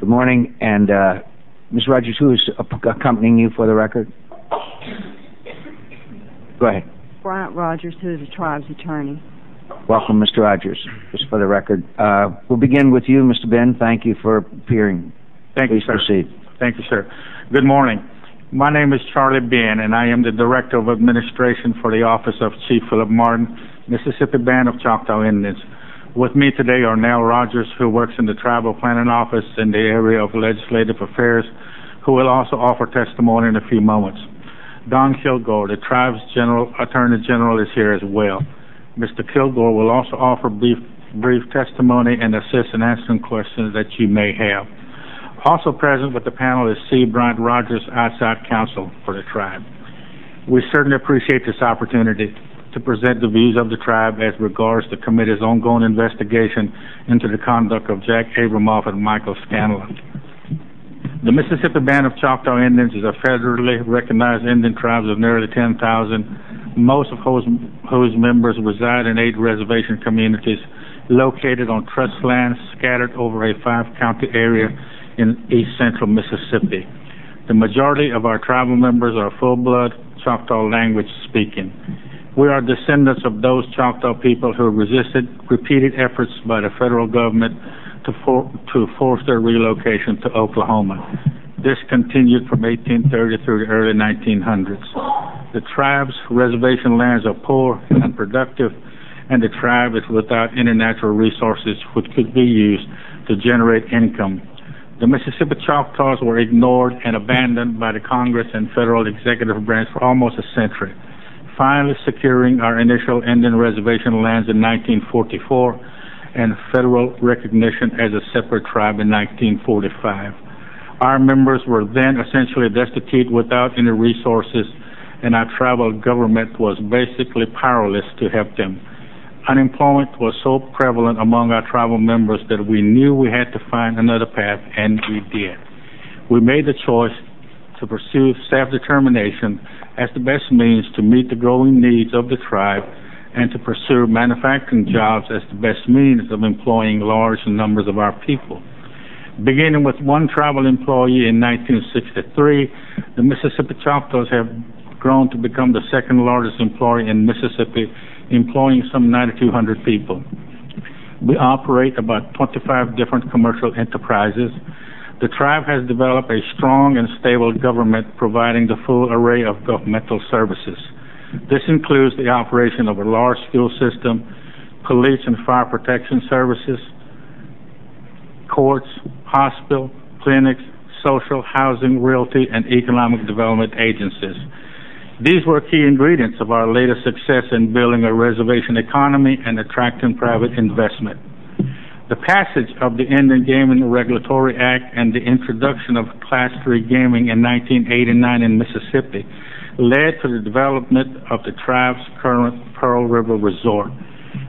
Good morning. And uh, Ms. Rogers, who is accompanying you for the record? Go ahead. Bryant Rogers, who is the tribe's attorney. Welcome, Mr. Rogers. Just for the record, uh, we'll begin with you, Mr. Benn. Thank you for appearing. Thank Please you, sir. proceed. Thank you, sir. Good morning. My name is Charlie Benn, and I am the Director of Administration for the Office of Chief Philip Martin, Mississippi Band of Choctaw Indians. With me today are Nell Rogers, who works in the Tribal Planning Office in the area of Legislative Affairs, who will also offer testimony in a few moments. Don Kilgore, the tribe's General Attorney General, is here as well. Mr. Kilgore will also offer brief, brief testimony and assist in answering questions that you may have. Also present with the panel is C. Bryant Rogers, outside counsel for the tribe. We certainly appreciate this opportunity to present the views of the tribe as regards the committee's ongoing investigation into the conduct of Jack Abramoff and Michael Scanlon. The Mississippi Band of Choctaw Indians is a federally recognized Indian tribe of nearly 10,000, most of whose, members reside in eight reservation communities located on trust lands scattered over a five-county area in east central Mississippi. The majority of our tribal members are full-blood Choctaw language speaking. We are descendants of those Choctaw people who resisted repeated efforts by the federal government to, for, to force their relocation to Oklahoma. This continued from 1830 through the early 1900s. The tribe's reservation lands are poor and unproductive, and the tribe is without any natural resources which could be used to generate income. The Mississippi Choctaws were ignored and abandoned by the Congress and federal executive branch for almost a century finally securing our initial Indian reservation lands in 1944 and federal recognition as a separate tribe in 1945. Our members were then essentially destitute without any resources, and our tribal government was basically powerless to help them. Unemployment was so prevalent among our tribal members that we knew we had to find another path, and we did. We made the choice to pursue self-determination as the best means to meet the growing needs of the tribe and to pursue manufacturing jobs as the best means of employing large numbers of our people. Beginning with one tribal employee in 1963, the Mississippi Choctaws have grown to become the second largest employer in Mississippi, employing some 9,200 people. We operate about 25 different commercial enterprises the tribe has developed a strong and stable government providing the full array of governmental services. This includes the operation of a large school system, police and fire protection services, courts, hospital, clinics, social, housing, realty, and economic development agencies. These were key ingredients of our latest success in building a reservation economy and attracting private investment. The passage of the Indian Gaming Regulatory Act and the introduction of Class III gaming in 1989 in Mississippi led to the development of the tribe's current Pearl River Resort.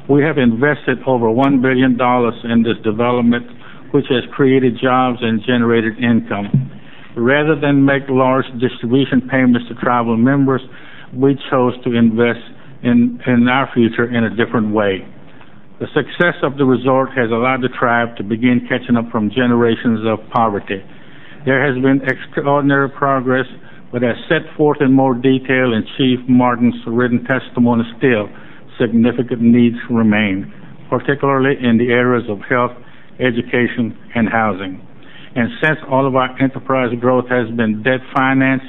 We have invested over $1 billion in this development, which has created jobs and generated income. Rather than make large distribution payments to tribal members, we chose to invest in, in our future in a different way. The success of the resort has allowed the tribe to begin catching up from generations of poverty. There has been extraordinary progress, but as set forth in more detail in Chief Martin's written testimony still, significant needs remain, particularly in the areas of health, education, and housing. And since all of our enterprise growth has been debt financed,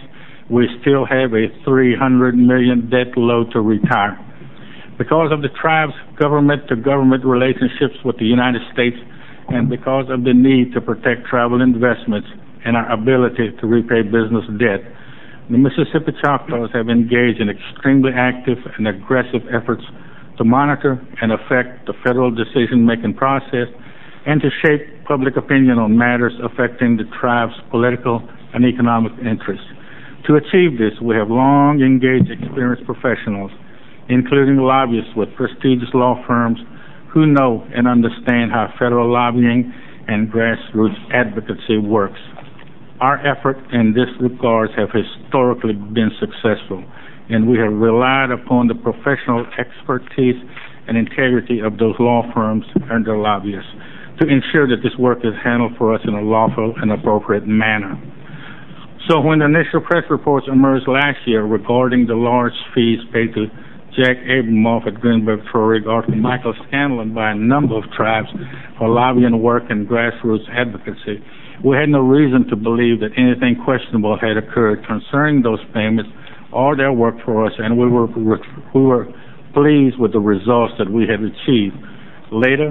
we still have a 300 million debt load to retire. Because of the tribe's government-to-government relationships with the United States and because of the need to protect tribal investments and our ability to repay business debt, the Mississippi Choctaws have engaged in extremely active and aggressive efforts to monitor and affect the federal decision-making process and to shape public opinion on matters affecting the tribe's political and economic interests. To achieve this, we have long engaged experienced professionals including lobbyists with prestigious law firms who know and understand how federal lobbying and grassroots advocacy works. Our efforts in this regard have historically been successful, and we have relied upon the professional expertise and integrity of those law firms and their lobbyists to ensure that this work is handled for us in a lawful and appropriate manner. So when the initial press reports emerged last year regarding the large fees paid to Jack Abramoff at Greenberg Traurig to Michael Scanlon by a number of tribes for lobbying work and grassroots advocacy, we had no reason to believe that anything questionable had occurred concerning those payments or their work for us, and we were, we were pleased with the results that we had achieved. Later,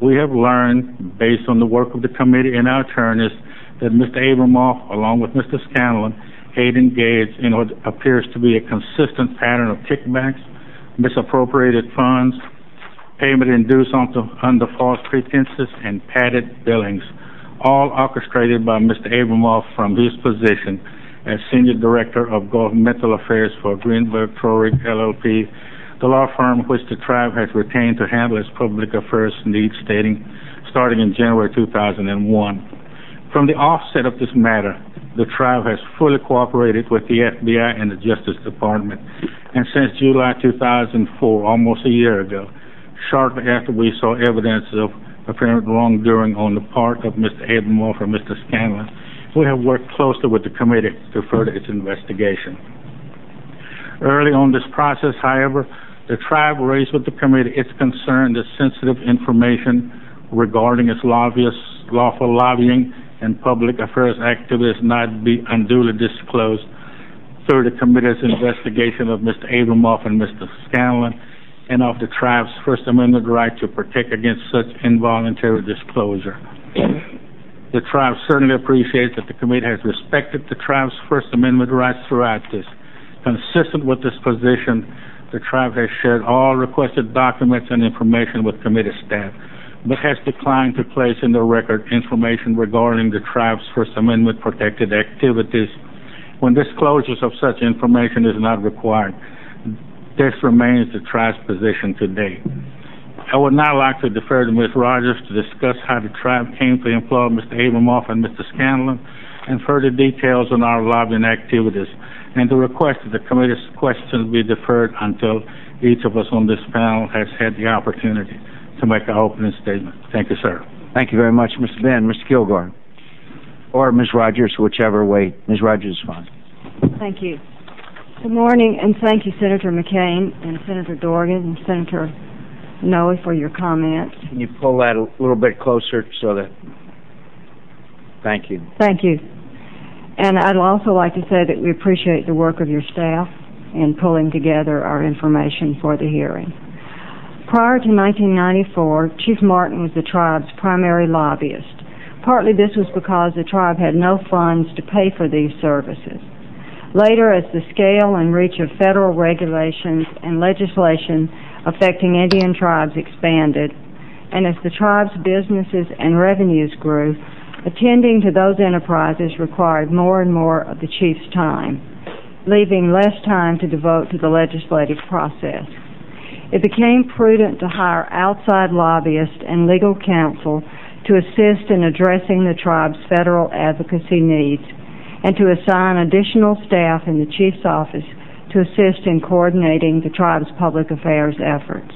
we have learned, based on the work of the committee and our attorneys, that Mr. Abramoff, along with Mr. Scanlon, had engaged in what appears to be a consistent pattern of kickbacks, misappropriated funds, payment induced under false pretenses, and padded billings, all orchestrated by Mr. Abramoff from his position as Senior Director of Governmental Affairs for Greenberg Traurig LLP, the law firm which the tribe has retained to handle its public affairs needs starting in January 2001. From the offset of this matter, the tribe has fully cooperated with the FBI and the Justice Department, and since July 2004, almost a year ago, shortly after we saw evidence of apparent wrongdoing on the part of Mr. Abramoff or Mr. Scanlon, we have worked closely with the committee to further its investigation. Early on this process, however, the tribe raised with the committee its concern that sensitive information regarding its lawful lobbying and public affairs activities not be unduly disclosed through the committee's investigation of Mr. Abramoff and Mr. Scanlon and of the tribe's First Amendment right to protect against such involuntary disclosure. The tribe certainly appreciates that the committee has respected the tribe's First Amendment rights throughout this. Consistent with this position, the tribe has shared all requested documents and information with committee staff, but has declined to place in the record information regarding the tribe's First Amendment protected activities when disclosures of such information is not required. This remains the tribe's position today. I would now like to defer to Ms. Rogers to discuss how the tribe came to employ Mr. Abramoff and Mr. Scanlon and further details on our lobbying activities, and to request that the committee's questions be deferred until each of us on this panel has had the opportunity to make our opening statement. Thank you, sir. Thank you very much, Mr. Benn. Mr. Kilgore. Or Ms. Rogers, whichever way. Ms. Rogers is fine. Thank you. Good morning, and thank you, Senator McCain and Senator Dorgan and Senator Noe for your comments. Can you pull that a little bit closer so that... Thank you. Thank you. And I'd also like to say that we appreciate the work of your staff in pulling together our information for the hearing. Prior to 1994, Chief Martin was the tribe's primary lobbyist. Partly this was because the tribe had no funds to pay for these services. Later, as the scale and reach of federal regulations and legislation affecting Indian tribes expanded, and as the tribe's businesses and revenues grew, attending to those enterprises required more and more of the chief's time, leaving less time to devote to the legislative process. It became prudent to hire outside lobbyists and legal counsel to assist in addressing the tribe's federal advocacy needs and to assign additional staff in the chief's office to assist in coordinating the tribe's public affairs efforts.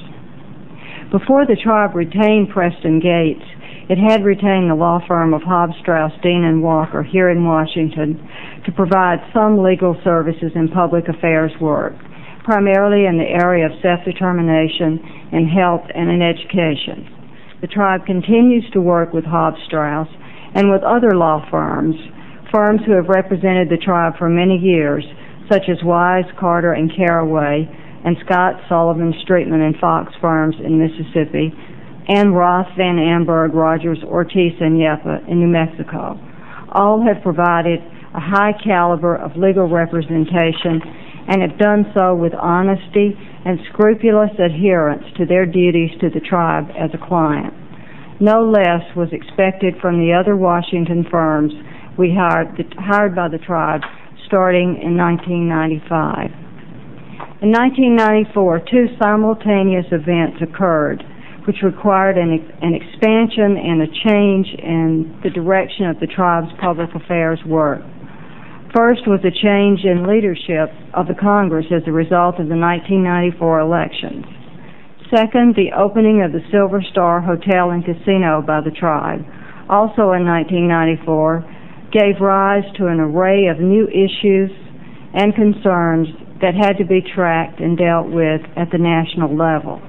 Before the tribe retained Preston Gates, it had retained the law firm of Hobbs, Strauss, Dean, and Walker here in Washington to provide some legal services and public affairs work, primarily in the area of self-determination in health and in education. The tribe continues to work with Hobbs, Strauss, and with other law firms, firms who have represented the tribe for many years, such as Wise, Carter, and Caraway, and Scott, Sullivan, Streetman, and Fox firms in Mississippi, and Roth, Van Amberg, Rogers, Ortiz, and Yepa in New Mexico. All have provided a high caliber of legal representation and have done so with honesty and scrupulous adherence to their duties to the tribe as a client. No less was expected from the other Washington firms we hired, by the tribe starting in 1995. In 1994, two simultaneous events occurred which required an expansion and a change in the direction of the tribe's public affairs work. First was a change in leadership of the Congress as a result of the 1994 elections. Second, the opening of the Silver Star Hotel and Casino by the tribe, also in 1994, gave rise to an array of new issues and concerns that had to be tracked and dealt with at the national level.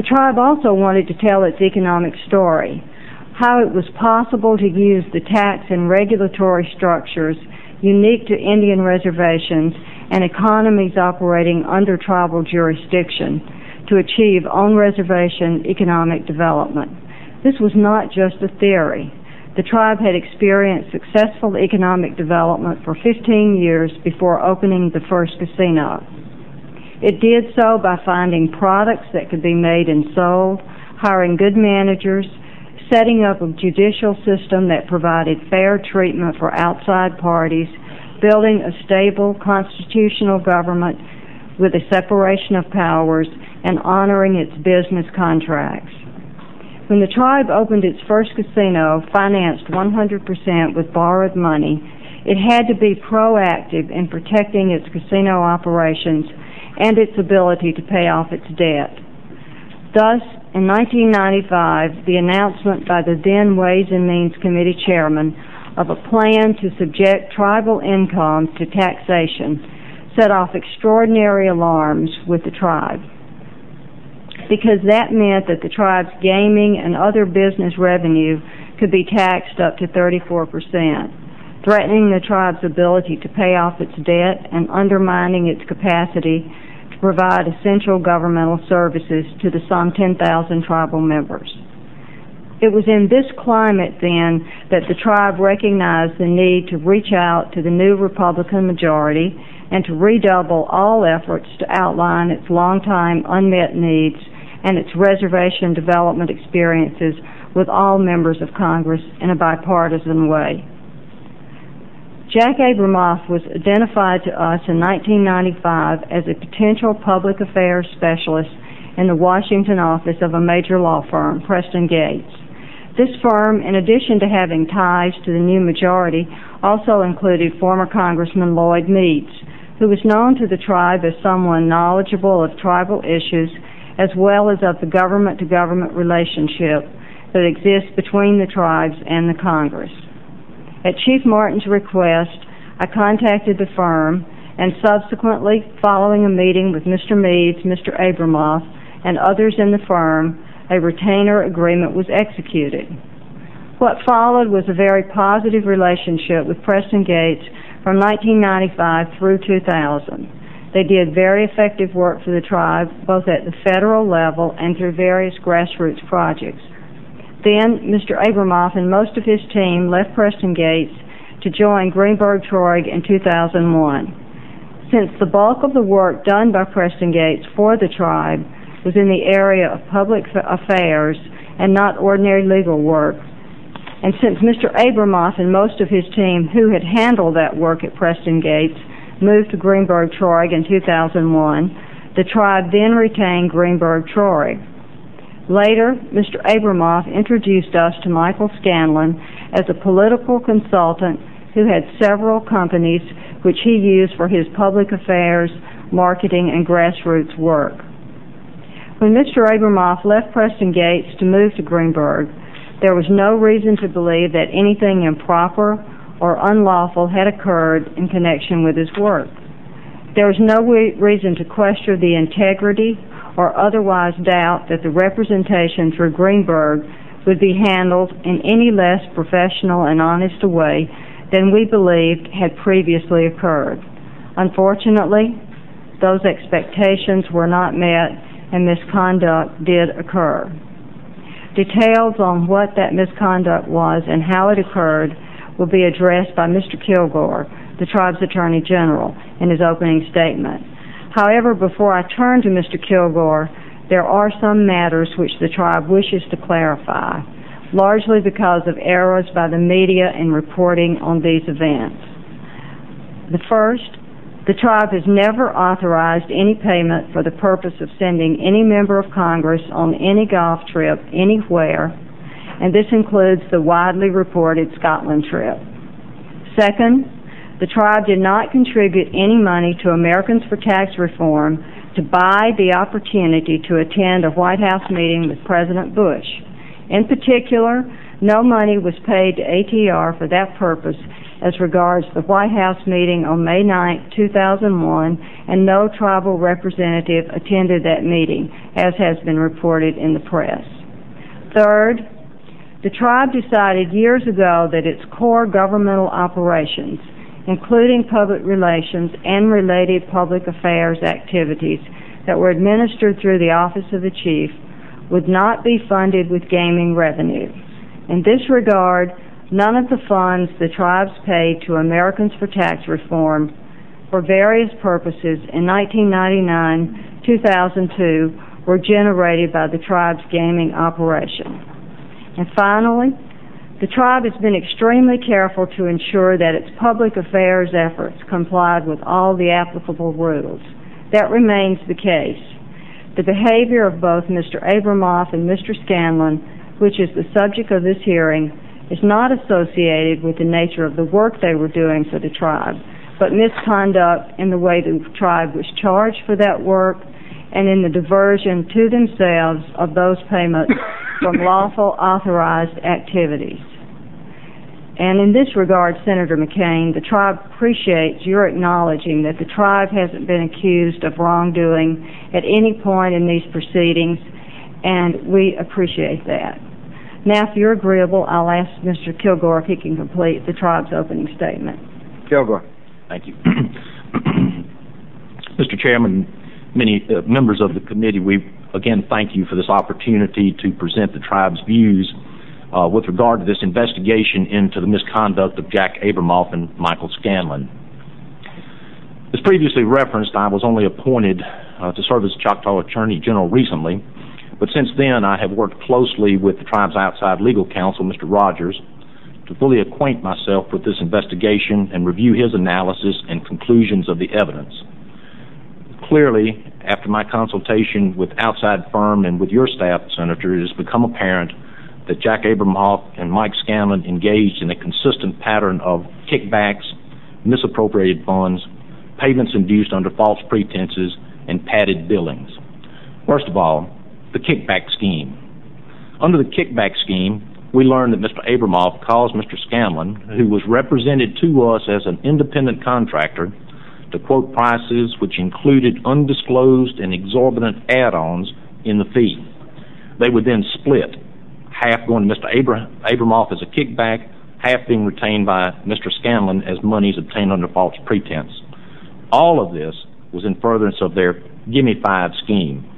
The tribe also wanted to tell its economic story, how it was possible to use the tax and regulatory structures unique to Indian reservations and economies operating under tribal jurisdiction to achieve on-reservation economic development. This was not just a theory. The tribe had experienced successful economic development for 15 years before opening the first casino. It did so by finding products that could be made and sold, hiring good managers, setting up a judicial system that provided fair treatment for outside parties, building a stable constitutional government with a separation of powers, and honoring its business contracts. When the tribe opened its first casino, financed 100% with borrowed money, it had to be proactive in protecting its casino operations and its ability to pay off its debt. Thus, in 1995, the announcement by the then Ways and Means Committee chairman of a plan to subject tribal income to taxation set off extraordinary alarms with the tribe. Because that meant that the tribe's gaming and other business revenue could be taxed up to 34%, threatening the tribe's ability to pay off its debt and undermining its capacity to provide essential governmental services to the some 10,000 tribal members. It was in this climate then that the tribe recognized the need to reach out to the new Republican majority and to redouble all efforts to outline its longtime unmet needs and its reservation development experiences with all members of Congress in a bipartisan way. Jack Abramoff was identified to us in 1995 as a potential public affairs specialist in the Washington office of a major law firm, Preston Gates. This firm, in addition to having ties to the new majority, also included former Congressman Lloyd Meeds, who was known to the tribe as someone knowledgeable of tribal issues as well as of the government-to-government relationship that exists between the tribes and the Congress. At Chief Martin's request, I contacted the firm and subsequently, following a meeting with Mr. Meeds, Mr. Abramoff, and others in the firm, a retainer agreement was executed. What followed was a very positive relationship with Preston Gates from 1995 through 2000. They did very effective work for the tribe, both at the federal level and through various grassroots projects. Then, Mr. Abramoff and most of his team left Preston Gates to join Greenberg Traurig in 2001. Since the bulk of the work done by Preston Gates for the tribe was in the area of public affairs and not ordinary legal work, and since Mr. Abramoff and most of his team who had handled that work at Preston Gates moved to Greenberg Traurig in 2001, the tribe then retained Greenberg Traurig. Later, Mr. Abramoff introduced us to Michael Scanlon as a political consultant who had several companies which he used for his public affairs, marketing, and grassroots work. When Mr. Abramoff left Preston Gates to move to Greenberg, there was no reason to believe that anything improper or unlawful had occurred in connection with his work. There was no reason to question the integrity or otherwise doubt that the representation through Greenberg would be handled in any less professional and honest a way than we believed had previously occurred. Unfortunately, those expectations were not met and misconduct did occur. Details on what that misconduct was and how it occurred will be addressed by Mr. Kilgore, the tribe's Attorney General, in his opening statement. However, before I turn to Mr. Kilgore, there are some matters which the tribe wishes to clarify, largely because of errors by the media in reporting on these events. The first, the tribe has never authorized any payment for the purpose of sending any member of Congress on any golf trip anywhere and this includes the widely reported Scotland trip. Second, the tribe did not contribute any money to Americans for Tax Reform to buy the opportunity to attend a White House meeting with President Bush. In particular, no money was paid to ATR for that purpose as regards the White House meeting on May 9, 2001, and no tribal representative attended that meeting, as has been reported in the press. Third, the tribe decided years ago that its core governmental operations, including public relations and related public affairs activities that were administered through the Office of the Chief, would not be funded with gaming revenue. In this regard, none of the funds the tribes paid to Americans for Tax Reform for various purposes in 1999-2002 were generated by the tribe's gaming operation. And finally, the tribe has been extremely careful to ensure that its public affairs efforts complied with all the applicable rules. That remains the case. The behavior of both Mr. Abramoff and Mr. Scanlon, which is the subject of this hearing, is not associated with the nature of the work they were doing for the tribe, but misconduct in the way the tribe was charged for that work and in the diversion to themselves of those payments from lawful authorized activities. And in this regard, Senator McCain, the tribe appreciates your acknowledging that the tribe hasn't been accused of wrongdoing at any point in these proceedings, and we appreciate that. Now, if you're agreeable, I'll ask Mr. Kilgore if he can complete the tribe's opening statement. Kilgore. Thank you. Mr. Chairman, many uh, members of the committee, we again thank you for this opportunity to present the tribe's views uh, with regard to this investigation into the misconduct of Jack Abramoff and Michael Scanlon. As previously referenced, I was only appointed uh, to serve as Choctaw Attorney General recently, but since then I have worked closely with the tribe's outside legal counsel, Mr. Rogers, to fully acquaint myself with this investigation and review his analysis and conclusions of the evidence. Clearly, after my consultation with outside firm and with your staff, Senator, it has become apparent that Jack Abramoff and Mike Scanlon engaged in a consistent pattern of kickbacks, misappropriated funds, payments induced under false pretenses, and padded billings. First of all, the kickback scheme. Under the kickback scheme, we learned that Mr. Abramoff caused Mr. Scanlon, who was represented to us as an independent contractor, to quote prices which included undisclosed and exorbitant add-ons in the fee. They would then split, half going to Mr. Abramoff as a kickback, half being retained by Mr. Scanlon as monies obtained under false pretense. All of this was in furtherance of their Gimme Five scheme.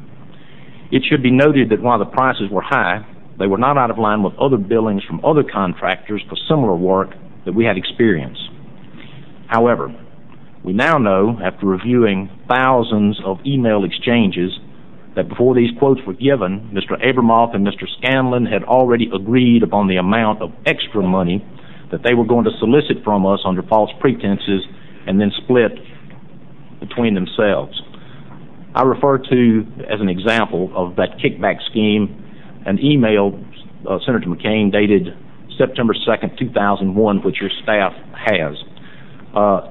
It should be noted that while the prices were high, they were not out of line with other billings from other contractors for similar work that we had experienced. However, we now know, after reviewing thousands of email exchanges, that before these quotes were given, Mr. Abramoff and Mr. Scanlon had already agreed upon the amount of extra money that they were going to solicit from us under false pretenses and then split between themselves. I refer to, as an example of that kickback scheme, an email uh, Senator McCain dated September 2, 2001, which your staff has. Uh,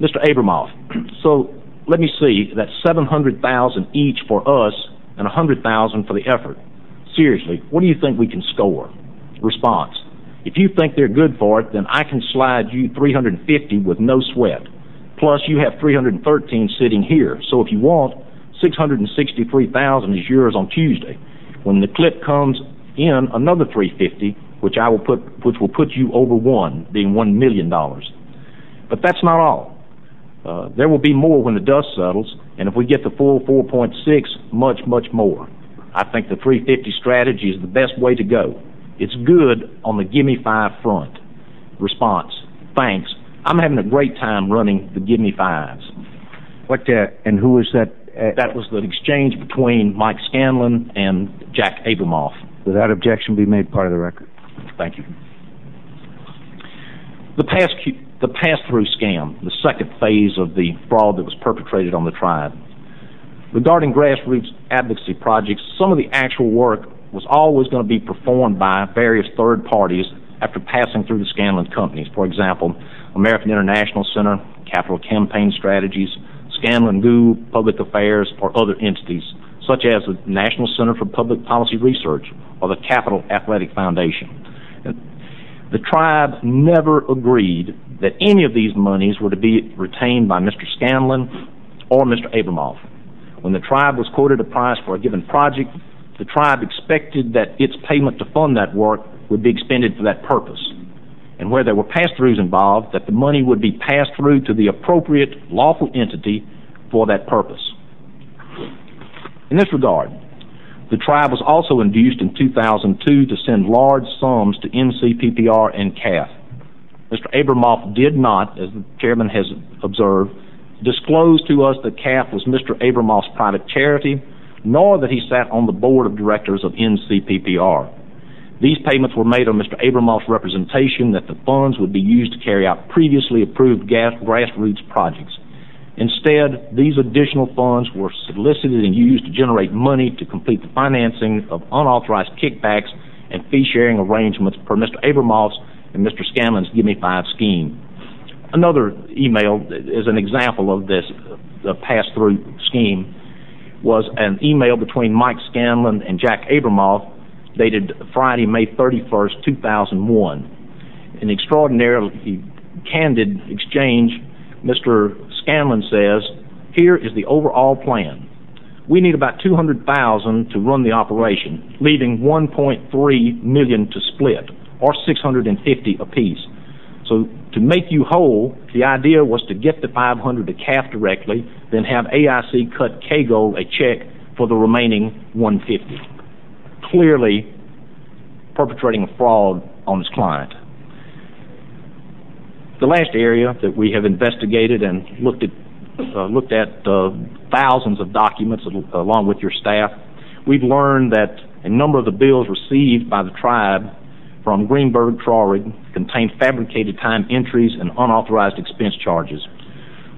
Mr. Abramoff, so let me see, that's 700,000 each for us and 100,000 for the effort. Seriously, what do you think we can score? Response, if you think they're good for it, then I can slide you $350,000 with no sweat. Plus, you have $313,000 sitting here. So if you want, 663,000 is yours on Tuesday. When the clip comes in, another $350,000, which will put you over one, being $1 million. But that's not all. Uh, there will be more when the dust settles, and if we get the full 4.6, much, much more. I think the $350,000 strategy is the best way to go. It's good on the Gimme Five front. Response, thanks. I'm having a great time running the Gimme Fives. Uh, and who was that? Uh, that was the exchange between Mike Scanlon and Jack Abramoff. Will that objection be made part of the record? Thank you. The pass-through scam, the second phase of the fraud that was perpetrated on the tribe. Regarding grassroots advocacy projects, some of the actual work was always going to be performed by various third parties after passing through the Scanlon companies. For example, American International Center, Capitol Campaign Strategies, Scanlon Gould, Public Affairs, or other entities, such as the National Center for Public Policy Research or the Capital Athletic Foundation. The tribe never agreed that any of these monies were to be retained by Mr. Scanlon or Mr. Abramoff. When the tribe was quoted a price for a given project, the tribe expected that its payment to fund that work would be expended for that purpose. And where there were pass-throughs involved, that the money would be passed through to the appropriate lawful entity for that purpose. In this regard, the tribe was also induced in 2002 to send large sums to NCPPR and CAF. Mr. Abramoff did not, as the chairman has observed, disclose to us that CAF was Mr. Abramoff's private charity, nor that he sat on the board of directors of NCPPR. These payments were made on Mr. Abramoff's representation that the funds would be used to carry out previously approved grassroots projects. Instead, these additional funds were solicited and used to generate money to complete the financing of unauthorized kickbacks and fee-sharing arrangements per Mr. Abramoff's and Mr. Scanlon's Give Me Five scheme. Another email is an example of this pass-through scheme was an email between Mike Scanlon and Jack Abramoff dated Friday, May 31st, 2001. In an extraordinarily candid exchange, Mr. Scanlon says, here is the overall plan. We need about 200,000 to run the operation, leaving 1.3 million to split, or $650,000 apiece. So to make you whole, the idea was to get the $500,000 to CAF directly, then have AIC cut KGO a check for the remaining $150,000. Clearly perpetrating a fraud on his client. The last area that we have investigated and looked at uh, looked at uh, thousands of documents along with your staff, we've learned that a number of the bills received by the tribe from Greenberg Traurig contained fabricated time entries and unauthorized expense charges.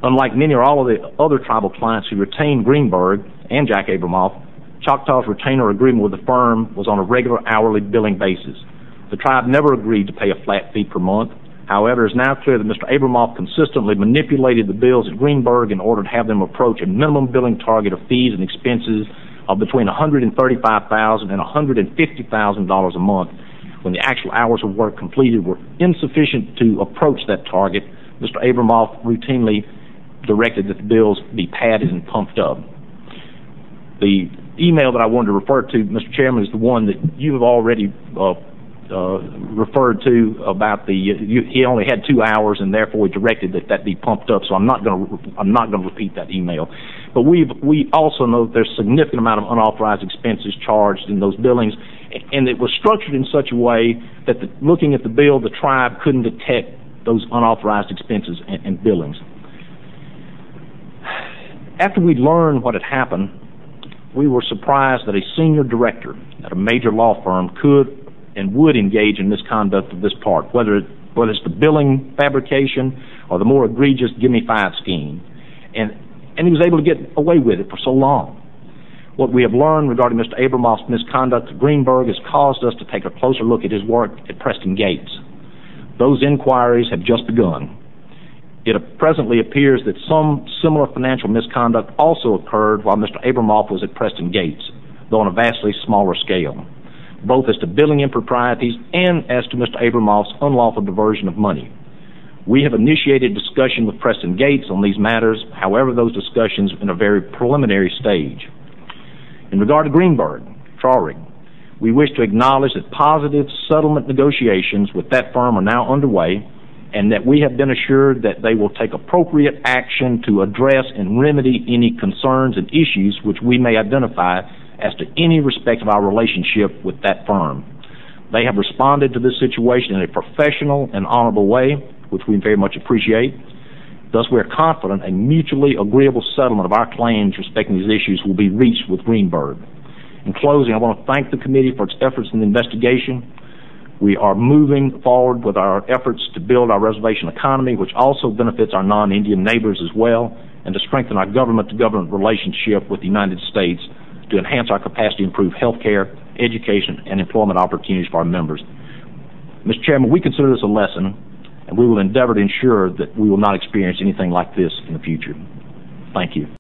Unlike many or all of the other tribal clients who retained Greenberg and Jack Abramoff, Choctaw's retainer agreement with the firm was on a regular hourly billing basis. The tribe never agreed to pay a flat fee per month. However, it is now clear that Mr. Abramoff consistently manipulated the bills at Greenberg in order to have them approach a minimum billing target of fees and expenses of between $135,000 and $150,000 a month. When the actual hours of work completed were insufficient to approach that target, Mr. Abramoff routinely directed that the bills be padded and pumped up. The email that I wanted to refer to, Mr. Chairman, is the one that you have already uh, Uh, referred to about the, he only had two hours and therefore directed that that be pumped up, so I'm not going to repeat that email. But we also know that there's a significant amount of unauthorized expenses charged in those billings, and it was structured in such a way that looking at the bill, the tribe couldn't detect those unauthorized expenses and billings. After we learned what had happened, we were surprised that a senior director at a major law firm could and would engage in misconduct of this part, whether it's the billing fabrication or the more egregious Give Me Five scheme, and he was able to get away with it for so long. What we have learned regarding Mr. Abramoff's misconduct at Greenberg has caused us to take a closer look at his work at Preston Gates. Those inquiries have just begun. It presently appears that some similar financial misconduct also occurred while Mr. Abramoff was at Preston Gates, though on a vastly smaller scale, both as to billing improprieties and as to Mr. Abramoff's unlawful diversion of money. We have initiated discussion with Preston Gates on these matters, however those discussions are in a very preliminary stage. In regard to Greenberg, Traurig, we wish to acknowledge that positive settlement negotiations with that firm are now underway and that we have been assured that they will take appropriate action to address and remedy any concerns and issues which we may identify as to any respect of our relationship with that firm. They have responded to this situation in a professional and honorable way, which we very much appreciate. Thus, we are confident a mutually agreeable settlement of our claims respecting these issues will be reached with Greenberg. In closing, I want to thank the committee for its efforts in the investigation. We are moving forward with our efforts to build our reservation economy, which also benefits our non-Indian neighbors as well, and to strengthen our government-to-government relationship with the United States to enhance our capacity to improve health care, education, and employment opportunities for our members. Mr. Chairman, we consider this a lesson and we will endeavor to ensure that we will not experience anything like this in the future. Thank you.